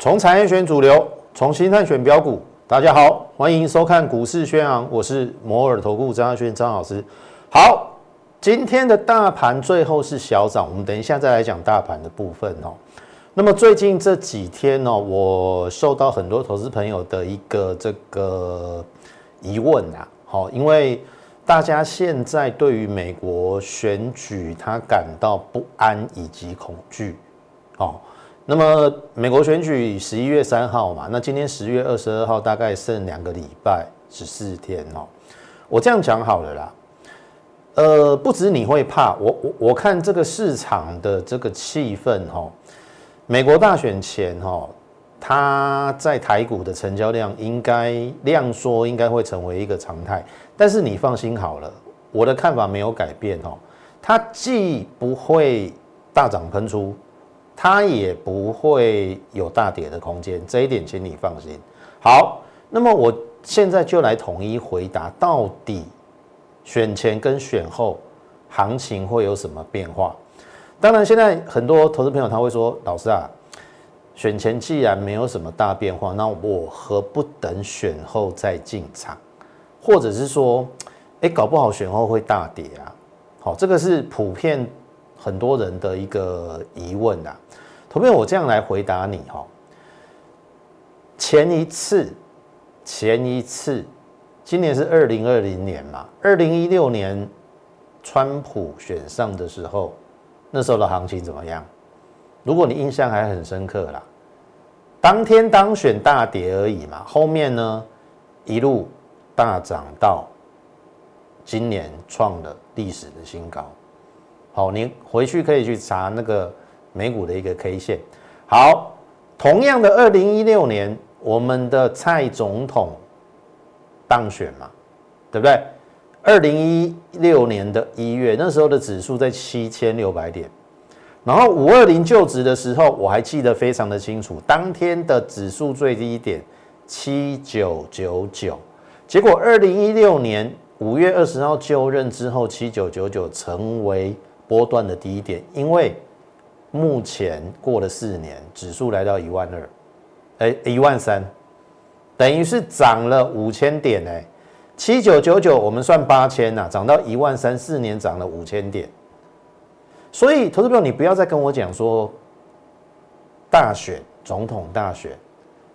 从产业选主流，从心态选标股。大家好，欢迎收看股市宣昂，我是摩尔投顾张亚轩张老师。好，今天的大盘最后是小涨，我们等一下再来讲大盘的部分哦。那么最近这几天呢，我受到很多投资朋友的一个这个疑问啊，好，因为大家现在对于美国选举，他感到不安以及恐惧，哦。那么美国选举十一月三号嘛，那今天十月二十二号，大概剩两个礼拜十四天哦。我这样讲好了啦，呃，不止你会怕，我我我看这个市场的这个气氛哈，美国大选前哈，它在台股的成交量应该量缩，应该会成为一个常态。但是你放心好了，我的看法没有改变哦，它既不会大涨喷出。它也不会有大跌的空间，这一点请你放心。好，那么我现在就来统一回答，到底选前跟选后行情会有什么变化？当然，现在很多投资朋友他会说：“老师啊，选前既然没有什么大变化，那我何不等选后再进场？或者是说，哎，搞不好选后会大跌啊？”好，这个是普遍。很多人的一个疑问啊，投片我这样来回答你哈。前一次，前一次，今年是二零二零年嘛，二零一六年川普选上的时候，那时候的行情怎么样？如果你印象还很深刻啦，当天当选大跌而已嘛，后面呢一路大涨到今年创了历史的新高。好，你回去可以去查那个美股的一个 K 线。好，同样的，二零一六年我们的蔡总统当选嘛，对不对？二零一六年的一月，那时候的指数在七千六百点，然后五二零就职的时候，我还记得非常的清楚，当天的指数最低点七九九九，结果二零一六年五月二十号就任之后，七九九九成为。波段的低点，因为目前过了四年，指数来到一万二，哎，一万三，等于是涨了五千点哎，七九九九我们算八千呐，涨到一万三，四年涨了五千点。所以，投资朋友，你不要再跟我讲说，大选总统大选，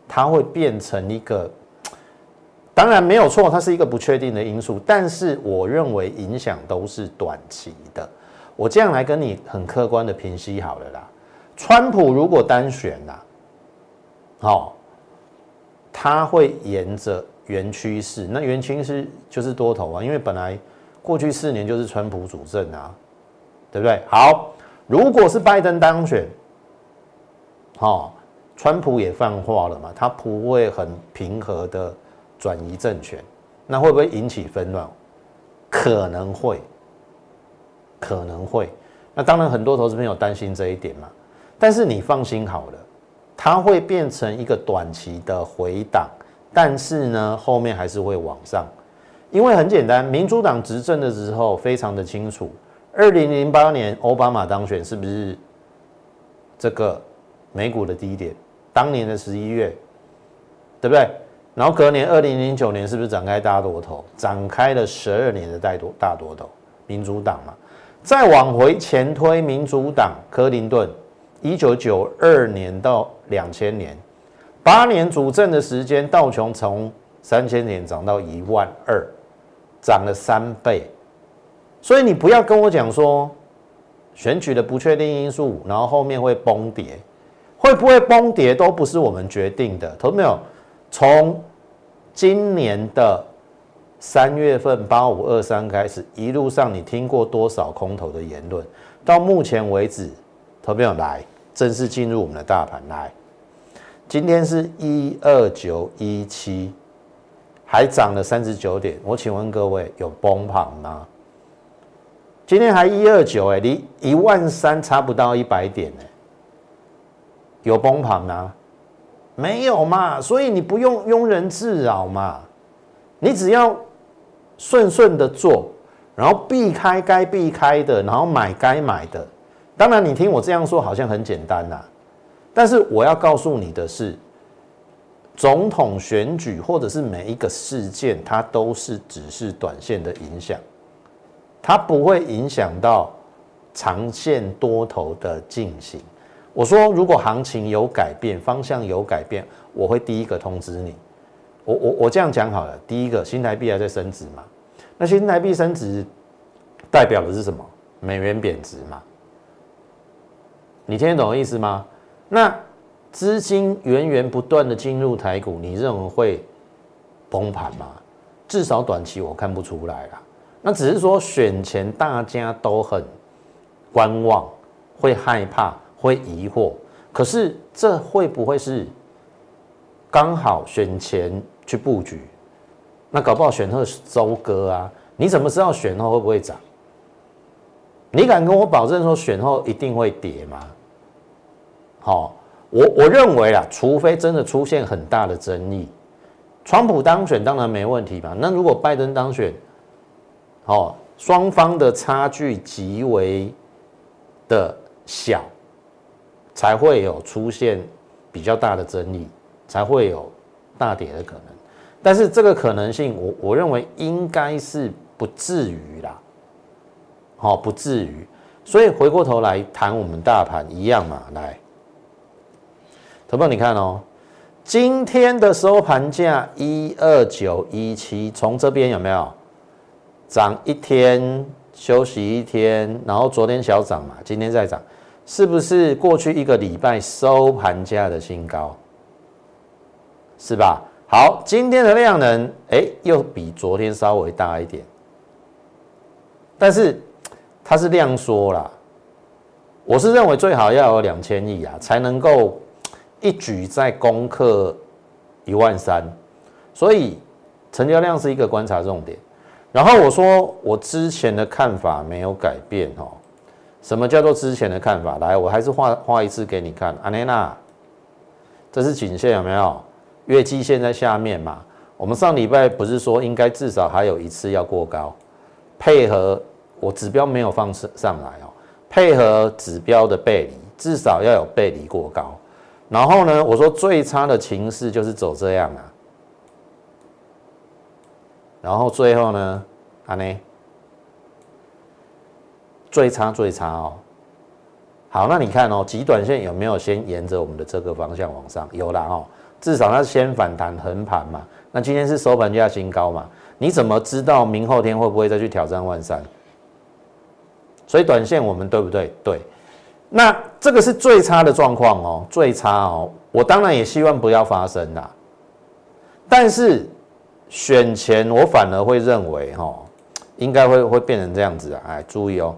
它会变成一个，当然没有错，它是一个不确定的因素，但是我认为影响都是短期的。我这样来跟你很客观的平息好了啦。川普如果单选啦，好，他会沿着原趋势，那原趋势就是多头啊，因为本来过去四年就是川普主政啊，对不对？好，如果是拜登当选，好，川普也放话了嘛，他不会很平和的转移政权，那会不会引起纷乱？可能会。可能会，那当然很多投资朋友担心这一点嘛。但是你放心好了，它会变成一个短期的回档，但是呢后面还是会往上，因为很简单，民主党执政的时候非常的清楚，二零零八年奥巴马当选是不是这个美股的低点？当年的十一月，对不对？然后隔年二零零九年是不是展开大多头？展开了十二年的大多大多头，民主党嘛。再往回前推，民主党克林顿，一九九二年到两千年，八年主政的时间，道琼从三千点涨到一万二，涨了三倍。所以你不要跟我讲说选举的不确定因素，然后后面会崩跌，会不会崩跌都不是我们决定的，懂没有？从今年的。三月份八五二三开始，一路上你听过多少空头的言论？到目前为止，投票来正式进入我们的大盘来。今天是一二九一七，还涨了三十九点。我请问各位，有崩盘吗？今天还一二九，哎，离一万三差不到一百点，有崩盘吗？没有嘛，所以你不用庸人自扰嘛，你只要。顺顺的做，然后避开该避开的，然后买该买的。当然，你听我这样说好像很简单呐，但是我要告诉你的是，总统选举或者是每一个事件，它都是只是短线的影响，它不会影响到长线多头的进行。我说，如果行情有改变，方向有改变，我会第一个通知你。我我我这样讲好了，第一个新台币还在升值嘛？那新台币升值代表的是什么？美元贬值嘛？你听得懂意思吗？那资金源源不断的进入台股，你认为会崩盘吗？至少短期我看不出来啦。那只是说选前大家都很观望，会害怕。会疑惑，可是这会不会是刚好选前去布局？那搞不好选后收割啊？你怎么知道选后会不会涨？你敢跟我保证说选后一定会跌吗？好，我我认为啊，除非真的出现很大的争议，川普当选当然没问题嘛。那如果拜登当选，哦，双方的差距极为的小。才会有出现比较大的争议，才会有大跌的可能。但是这个可能性，我我认为应该是不至于啦，好，不至于。所以回过头来谈我们大盘一样嘛，来，投票你看哦，今天的收盘价一二九一七，从这边有没有涨一天，休息一天，然后昨天小涨嘛，今天再涨。是不是过去一个礼拜收盘价的新高？是吧？好，今天的量能，哎，又比昨天稍微大一点，但是它是量缩啦。我是认为最好要有两千亿啊，才能够一举再攻克一万三，所以成交量是一个观察重点。然后我说我之前的看法没有改变哦。什么叫做之前的看法？来，我还是画画一次给你看。安妮娜，这是颈线有没有？月季线在下面嘛？我们上礼拜不是说应该至少还有一次要过高，配合我指标没有放上上来哦，配合指标的背离，至少要有背离过高。然后呢，我说最差的情势就是走这样啊。然后最后呢，安妮。最差最差哦，好，那你看哦，极短线有没有先沿着我们的这个方向往上？有了哦，至少它先反弹横盘嘛。那今天是收盘价新高嘛？你怎么知道明后天会不会再去挑战万三？所以短线我们对不对？对。那这个是最差的状况哦，最差哦。我当然也希望不要发生啦。但是选前我反而会认为哈，应该会会变成这样子啊。哎，注意哦。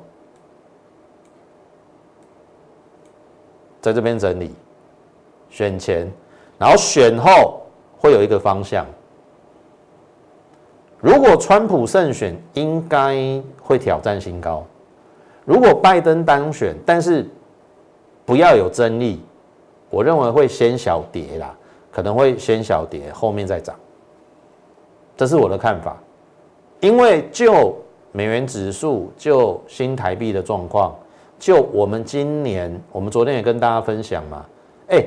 在这边整理，选前，然后选后会有一个方向。如果川普胜选，应该会挑战新高；如果拜登当选，但是不要有争议，我认为会先小跌啦，可能会先小跌，后面再涨。这是我的看法，因为就美元指数，就新台币的状况。就我们今年，我们昨天也跟大家分享嘛，哎，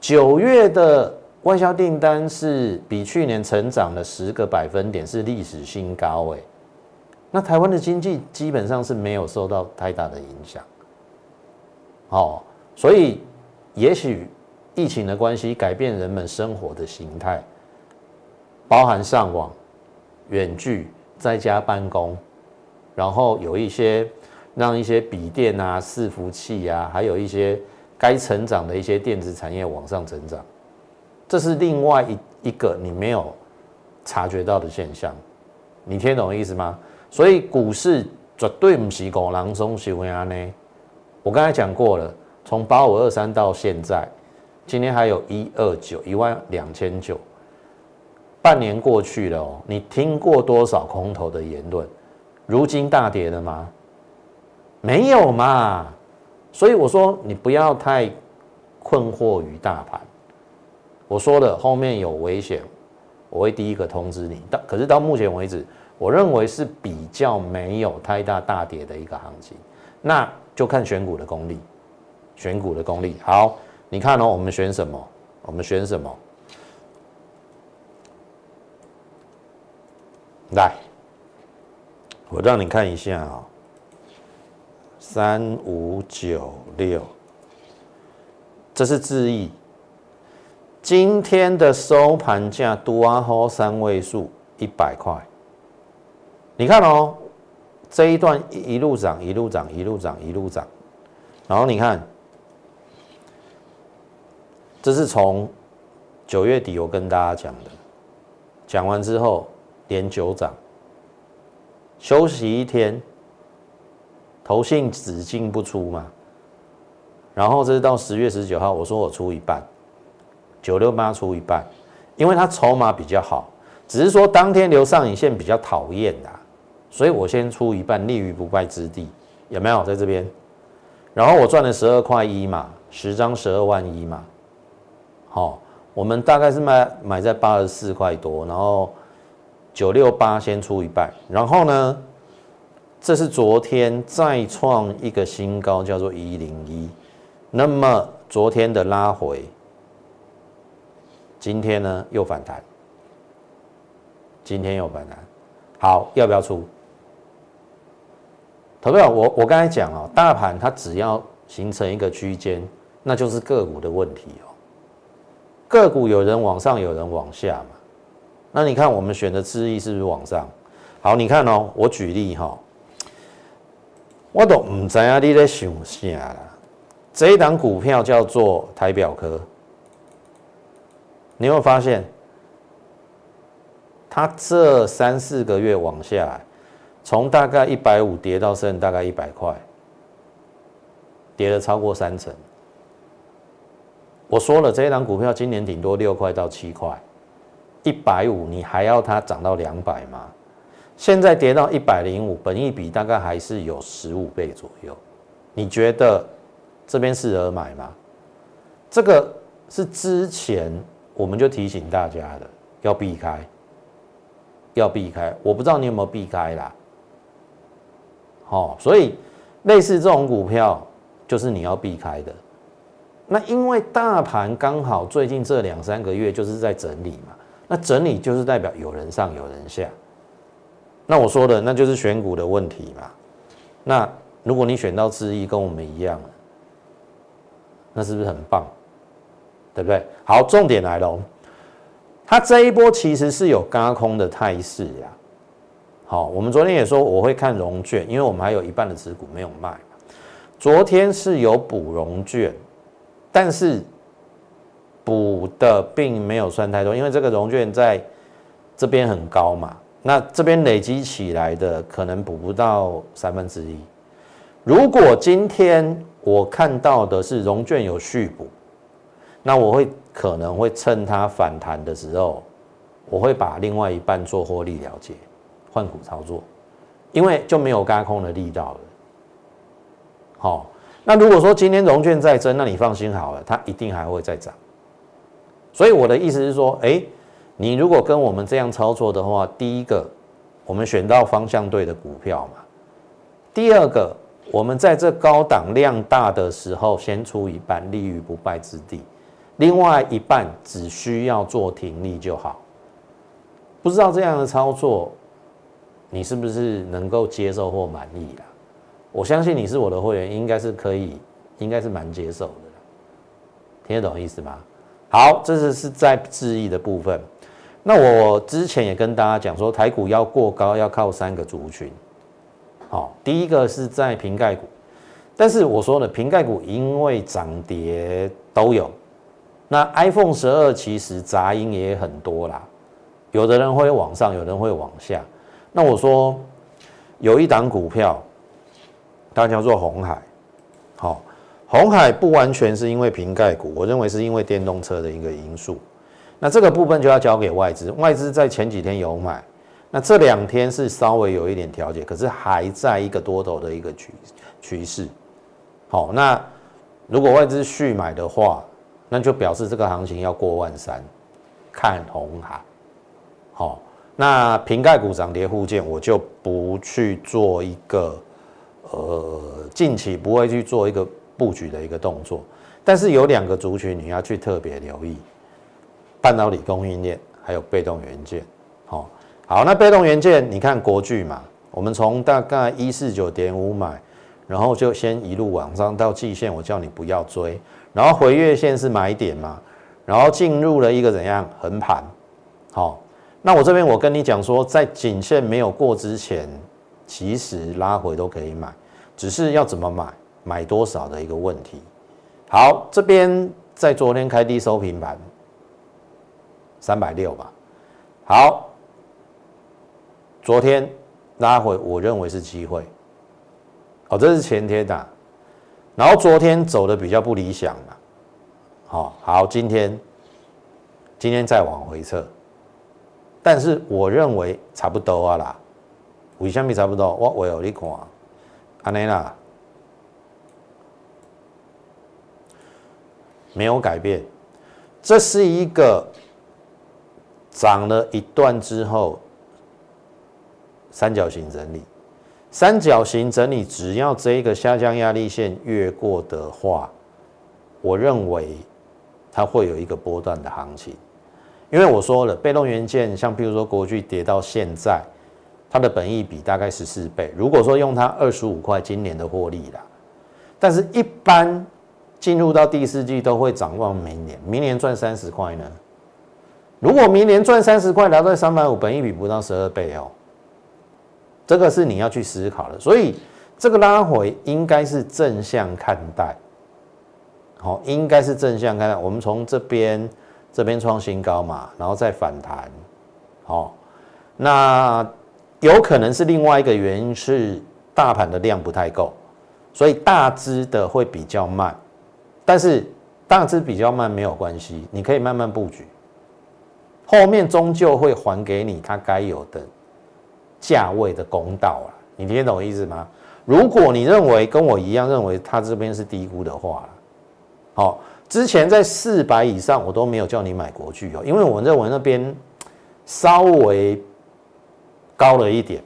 九月的外销订单是比去年成长了十个百分点，是历史新高哎。那台湾的经济基本上是没有受到太大的影响，哦，所以也许疫情的关系改变人们生活的形态，包含上网、远距、在家办公，然后有一些。让一些笔电啊、伺服器啊，还有一些该成长的一些电子产业往上成长，这是另外一一个你没有察觉到的现象。你听懂意思吗？所以股市绝对不是狗狼中喜欢安呢。我刚才讲过了，从八五二三到现在，今天还有一二九一万两千九，半年过去了哦。你听过多少空头的言论？如今大跌了吗？没有嘛，所以我说你不要太困惑于大盘。我说的后面有危险，我会第一个通知你。但可是到目前为止，我认为是比较没有太大大跌的一个行情，那就看选股的功力，选股的功力。好，你看哦，我们选什么？我们选什么？来，我让你看一下啊，三五九六，这是智易。今天的收盘价多啊，吼三位数一百块。你看哦，这一段一路涨，一路涨，一路涨，一路涨。然后你看，这是从九月底我跟大家讲的，讲完之后连九涨，休息一天，投信只进不出嘛。然后这是到十月十九号，我说我出一半。九六八出一半，因为它筹码比较好，只是说当天留上影线比较讨厌的，所以我先出一半，立于不败之地，有没有在这边？然后我赚了十二块一嘛，十张十二万一嘛，好，我们大概是买买在八十四块多，然后九六八先出一半，然后呢，这是昨天再创一个新高，叫做一零一，那么昨天的拉回。今天呢又反弹，今天又反弹，好，要不要出？投票，我我刚才讲哦，大盘它只要形成一个区间，那就是个股的问题哦。个股有人往上，有人往下嘛。那你看我们选的智易是不是往上？好，你看哦，我举例哈，我都唔知啊，你在想啥啦？这一档股票叫做台表科。你会发现，它这三四个月往下，从大概一百五跌到剩大概一百块，跌了超过三成。我说了，这一档股票今年顶多六块到七块，一百五你还要它涨到两百吗？现在跌到一百零五，本益比大概还是有十五倍左右，你觉得这边适合买吗？这个是之前。我们就提醒大家的，要避开，要避开。我不知道你有没有避开啦。好，所以类似这种股票，就是你要避开的。那因为大盘刚好最近这两三个月就是在整理嘛，那整理就是代表有人上有人下。那我说的那就是选股的问题嘛。那如果你选到之一跟我们一样，那是不是很棒？对不对？好，重点来了，它这一波其实是有轧空的态势呀。好，我们昨天也说我会看融券，因为我们还有一半的持股没有卖。昨天是有补融券，但是补的并没有算太多，因为这个融券在这边很高嘛，那这边累积起来的可能补不到三分之一。如果今天我看到的是融券有续补。那我会可能会趁它反弹的时候，我会把另外一半做获利了结，换股操作，因为就没有轧空的力道了。好，那如果说今天融券再增，那你放心好了，它一定还会再涨。所以我的意思是说，哎，你如果跟我们这样操作的话，第一个，我们选到方向对的股票嘛；第二个，我们在这高档量大的时候，先出一半，立于不败之地。另外一半只需要做停利就好，不知道这样的操作，你是不是能够接受或满意啊？我相信你是我的会员，应该是可以，应该是蛮接受的，听得懂意思吗？好，这是是在质疑的部分。那我之前也跟大家讲说，台股要过高要靠三个族群。好，第一个是在瓶盖股，但是我说了，瓶盖股因为涨跌都有。那 iPhone 十二其实杂音也很多啦，有的人会往上，有的人会往下。那我说有一档股票，它叫做红海。好，红海不完全是因为瓶盖股，我认为是因为电动车的一个因素。那这个部分就要交给外资，外资在前几天有买，那这两天是稍微有一点调节，可是还在一个多头的一个趋趋势。好，那如果外资续买的话，那就表示这个行情要过万三，看红海。好，那瓶盖股涨跌互见，我就不去做一个，呃，近期不会去做一个布局的一个动作。但是有两个族群你要去特别留意，半导体供应链还有被动元件。好，好，那被动元件你看国巨嘛，我们从大概一四九点五买，然后就先一路往上到季线，我叫你不要追，然后回月线是买点嘛，然后进入了一个怎样横盘。好，那我这边我跟你讲说，在颈线没有过之前，其实拉回都可以买，只是要怎么买，买多少的一个问题。好，这边在昨天开低收平盘，三百六吧。好，昨天拉回，我认为是机会。哦，这是前天的，然后昨天走的比较不理想嘛。好，好，今天今天再往回撤，但是我认为差不多啊啦。为什么差不多？我我有你看，安尼啦。没有改变，这是一个涨了一段之后三角形整理。三角形整理，只要这一个下降压力线越过的话，我认为它会有一个波段的行情。因为我说了，被动元件像譬如说国巨跌到现在，它的本益比大概十四倍。如果说用它二十五块今年的获利啦，但是一般。进入到第四季都会展望明年，明年赚三十块呢？如果明年赚三十块，来到三百五，本一比不到十二倍哦。这个是你要去思考的，所以这个拉回应该是正向看待，好，应该是正向看待。我们从这边这边创新高嘛，然后再反弹，好，那有可能是另外一个原因是大盘的量不太够，所以大支的会比较慢。但是大致比较慢没有关系，你可以慢慢布局，后面终究会还给你它该有的价位的公道啊！你听懂我意思吗？如果你认为跟我一样认为它这边是低估的话，好，之前在四百以上我都没有叫你买国巨哦，因为我认为那边稍微高了一点，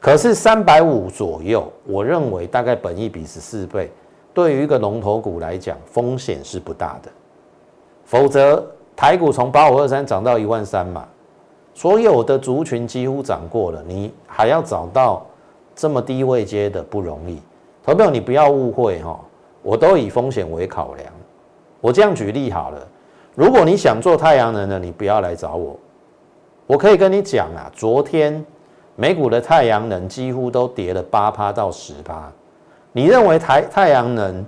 可是三百五左右，我认为大概本益比十四倍。对于一个龙头股来讲，风险是不大的。否则，台股从八五二三涨到一万三嘛，所有的族群几乎涨过了，你还要找到这么低位接的不容易。投票你不要误会哈，我都以风险为考量。我这样举例好了，如果你想做太阳能的，你不要来找我。我可以跟你讲啊，昨天美股的太阳能几乎都跌了八趴到十趴。你认为台太阳能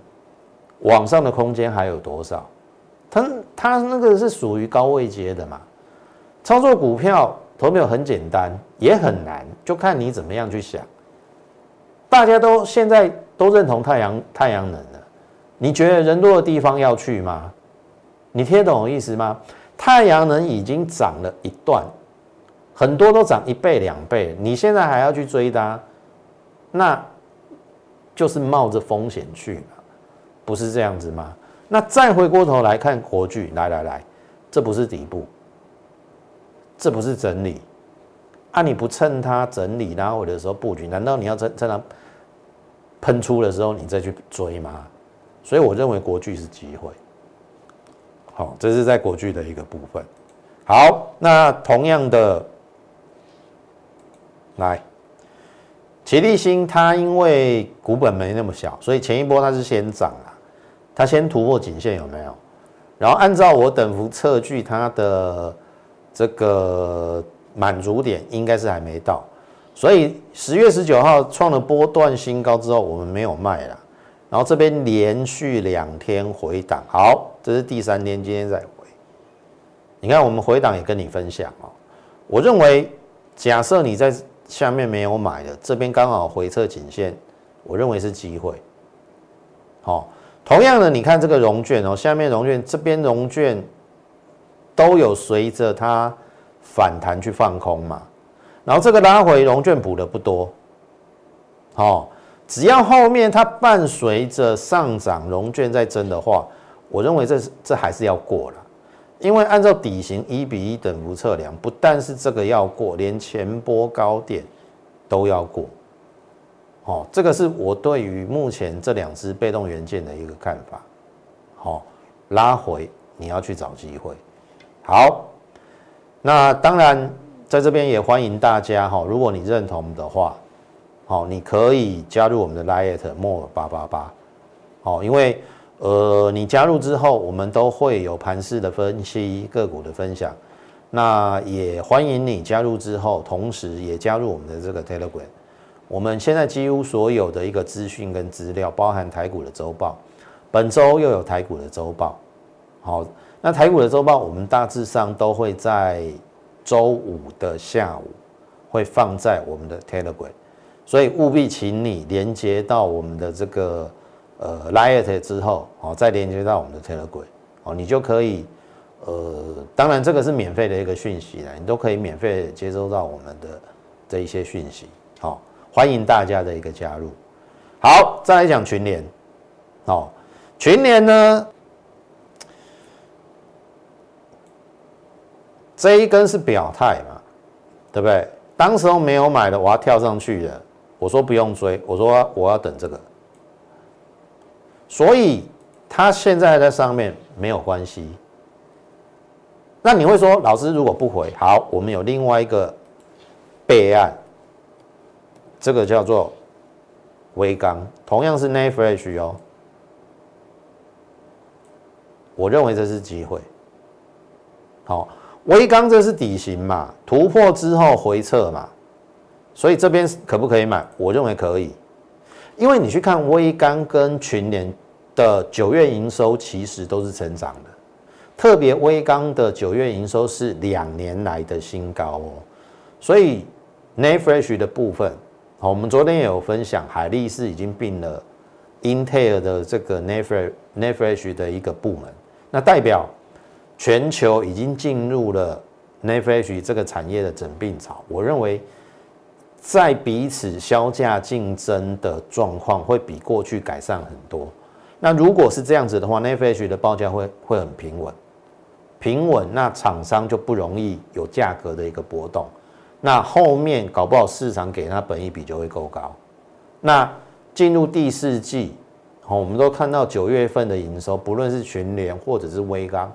往上的空间还有多少？它它那个是属于高位接的嘛？操作股票投票很简单，也很难，就看你怎么样去想。大家都现在都认同太阳太阳能了，你觉得人多的地方要去吗？你听懂我意思吗？太阳能已经涨了一段，很多都涨一倍两倍，你现在还要去追它，那？就是冒着风险去嘛，不是这样子吗？那再回过头来看国巨，来来来，这不是底部，这不是整理啊！你不趁它整理拉回的时候布局，难道你要趁趁它喷出的时候你再去追吗？所以我认为国巨是机会。好，这是在国巨的一个部分。好，那同样的，来。齐力新它因为股本没那么小，所以前一波它是先涨，它先突破颈线有没有？然后按照我等幅测距，它的这个满足点应该是还没到，所以十月十九号创了波段新高之后，我们没有卖了，然后这边连续两天回档，好，这是第三天，今天再回。你看我们回档也跟你分享哦，我认为假设你在。下面没有买的，这边刚好回撤颈线，我认为是机会。好，同样的，你看这个融券哦，下面融券这边融券都有随着它反弹去放空嘛，然后这个拉回融券补的不多。好，只要后面它伴随着上涨，融券在增的话，我认为这是这还是要过了。因为按照底型一比一等幅测量，不但是这个要过，连前波高点都要过。哦，这个是我对于目前这两只被动元件的一个看法。好拉回，你要去找机会。好，那当然在这边也欢迎大家哈，如果你认同的话，好，你可以加入我们的 Light More 八八八，好，因为呃你加入之后，我们都会有盘势的分析、个股的分享。那也欢迎你加入之后，同时也加入我们的这个 Telegram。我们现在几乎所有的一个资讯跟资料，包含台股的周报，本周又有台股的周报。好，那台股的周报，我们大致上都会在周五的下午会放在我们的 Telegram，所以务必请你连接到我们的这个呃 Light 之后，好，再连接到我们的 Telegram，好，你就可以。呃，当然这个是免费的一个讯息啦，你都可以免费接收到我们的这一些讯息，好，欢迎大家的一个加入。好，再来讲群联，哦，群联呢，这一根是表态嘛，对不对？当时候没有买的，我要跳上去的，我说不用追，我说我要等这个，所以它现在在上面没有关系。那你会说，老师如果不回，好，我们有另外一个备案，这个叫做微钢，同样是 n a f r e s h 哦。我认为这是机会。好，微钢这是底型嘛，突破之后回撤嘛，所以这边可不可以买？我认为可以，因为你去看微钢跟群联的九月营收，其实都是成长的。特别微钢的九月营收是两年来的新高哦，所以 n a f r e s h 的部分，好，我们昨天也有分享，海力士已经并了 Intel 的这个 n a f r e n a f r e s h 的一个部门，那代表全球已经进入了 n e f r e s h 这个产业的整并潮。我认为在彼此销价竞争的状况会比过去改善很多。那如果是这样子的话 n e f r e s h 的报价会会很平稳。平稳，那厂商就不容易有价格的一个波动。那后面搞不好市场给它本一比就会够高。那进入第四季，好，我们都看到九月份的营收，不论是群联或者是微钢，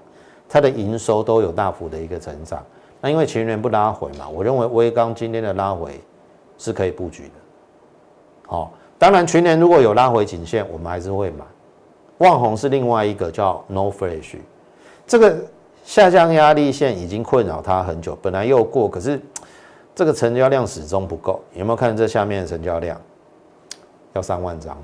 它的营收都有大幅的一个成长。那因为群联不拉回嘛，我认为微钢今天的拉回是可以布局的。好，当然群联如果有拉回颈线，我们还是会买。旺宏是另外一个叫 No Fresh，这个。下降压力线已经困扰它很久，本来又过，可是这个成交量始终不够。有没有看这下面的成交量？要三万张。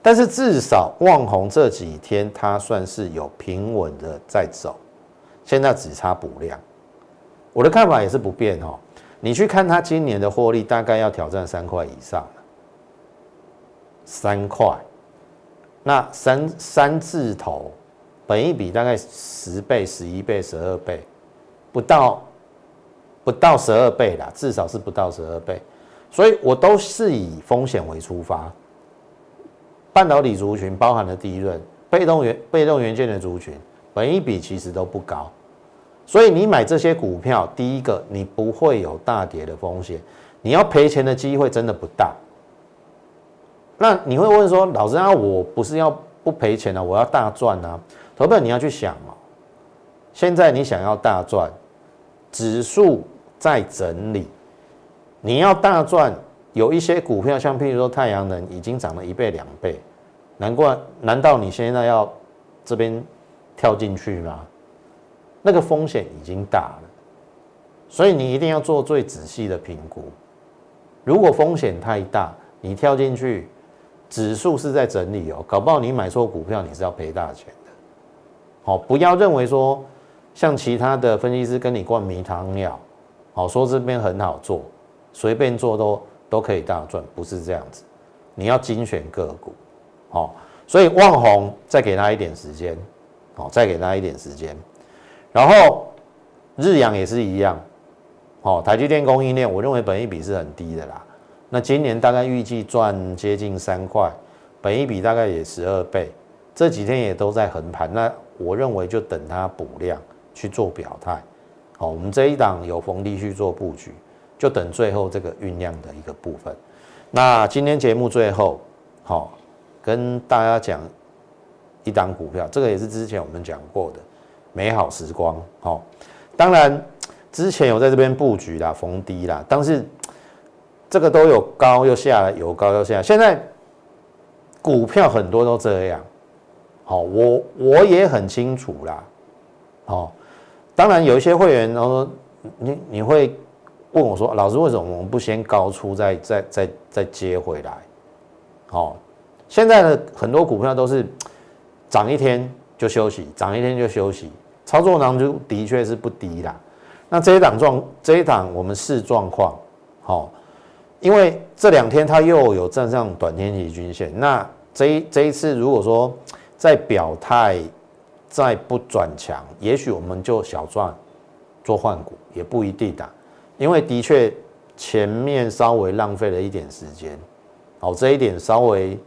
但是至少旺宏这几天它算是有平稳的在走，现在只差补量。我的看法也是不变哈。你去看它今年的获利，大概要挑战三块以上三块，那三三字头。本一比大概十倍、十一倍、十二倍，不到不到十二倍啦，至少是不到十二倍，所以我都是以风险为出发。半导体族群包含了第一润、被动元被动元件的族群，本一比其实都不高，所以你买这些股票，第一个你不会有大跌的风险，你要赔钱的机会真的不大。那你会问说，老师啊，我不是要不赔钱啊，我要大赚啊？投本你要去想哦，现在你想要大赚，指数在整理，你要大赚，有一些股票像譬如说太阳能已经涨了一倍两倍，难怪难道你现在要这边跳进去吗？那个风险已经大了，所以你一定要做最仔细的评估。如果风险太大，你跳进去，指数是在整理哦，搞不好你买错股票，你是要赔大钱的。好，不要认为说像其他的分析师跟你灌迷汤药，好说这边很好做，随便做都都可以大赚，不是这样子。你要精选个股，好，所以旺宏再给他一点时间，好，再给他一点时间。然后日阳也是一样，好，台积电供应链，我认为本益比是很低的啦。那今年大概预计赚接近三块，本益比大概也十二倍，这几天也都在横盘。那我认为就等它补量去做表态，好，我们这一档有逢低去做布局，就等最后这个酝酿的一个部分。那今天节目最后，好，跟大家讲一档股票，这个也是之前我们讲过的美好时光。好，当然之前有在这边布局啦，逢低啦，但是这个都有高又下来，有高又下来。现在股票很多都这样。好，我我也很清楚啦。好，当然有一些会员，然后你你会问我说，老师为什么我们不先高出，再再再再接回来？好。现在的很多股票都是涨一天就休息，涨一天就休息，操作难度的确是不低啦。那这一档状，这一档我们视状况，好，因为这两天它又有站上短天期均线，那这一这一次如果说再表态再不转强，也许我们就小赚做换股也不一定的，因为的确前面稍微浪费了一点时间，好，这一点稍微。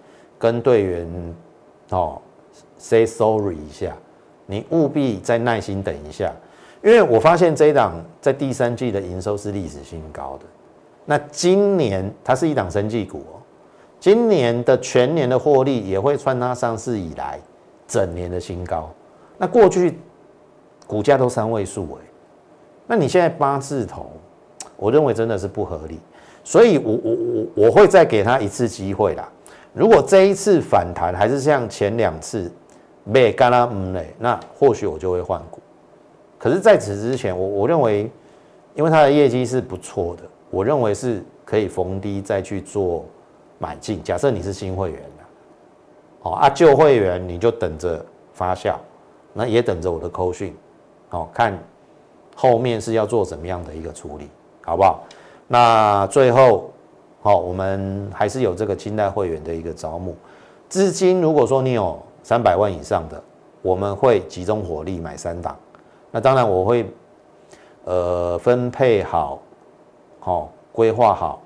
跟队员哦，say sorry 一下，你务必再耐心等一下，因为我发现这一档在第三季的营收是历史新高的。那今年它是一档生技股哦，今年的全年的获利也会穿它上市以来整年的新高。那过去股价都三位数哎，那你现在八字头，我认为真的是不合理，所以我我我我会再给他一次机会啦。如果这一次反弹还是像前两次被干啦嗯嘞，那或许我就会换股。可是在此之前，我我认为，因为它的业绩是不错的，我认为是可以逢低再去做买进。假设你是新会员的，哦啊旧会员你就等着发酵，那也等着我的扣讯，哦看后面是要做怎么样的一个处理，好不好？那最后。好，我们还是有这个清代会员的一个招募资金。如果说你有三百万以上的，我们会集中火力买三档。那当然我会呃分配好，好规划好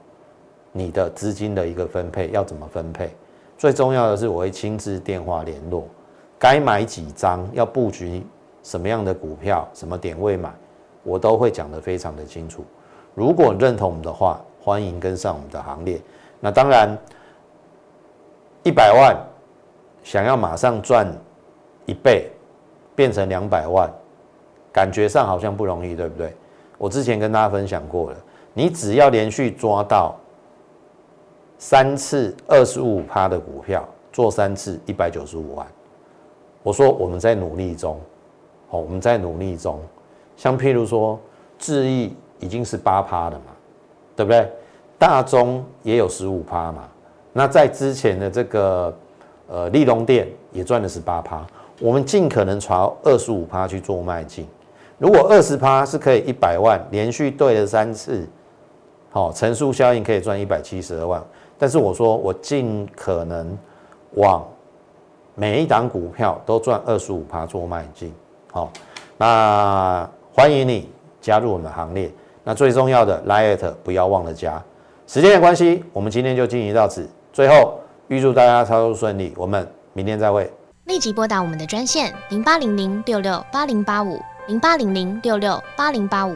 你的资金的一个分配要怎么分配。最重要的是我会亲自电话联络，该买几张，要布局什么样的股票，什么点位买，我都会讲得非常的清楚。如果认同我们的话。欢迎跟上我们的行列。那当然，一百万想要马上赚一倍，变成两百万，感觉上好像不容易，对不对？我之前跟大家分享过了，你只要连续抓到三次二十五趴的股票，做三次一百九十五万。我说我们在努力中，哦，我们在努力中。像譬如说，智毅已经是八趴了嘛。对不对？大中也有十五趴嘛。那在之前的这个呃利隆店也赚了十八趴。我们尽可能朝二十五趴去做迈进。如果二十趴是可以一百万，连续对了三次，好乘数效应可以赚一百七十二万。但是我说我尽可能往每一档股票都赚二十五趴做迈进。好，那欢迎你加入我们行列。那最重要的，liet 不要忘了加。时间的关系，我们今天就进行到此。最后，预祝大家操作顺利，我们明天再会。立即拨打我们的专线零八零零六六八零八五零八零零六六八零八五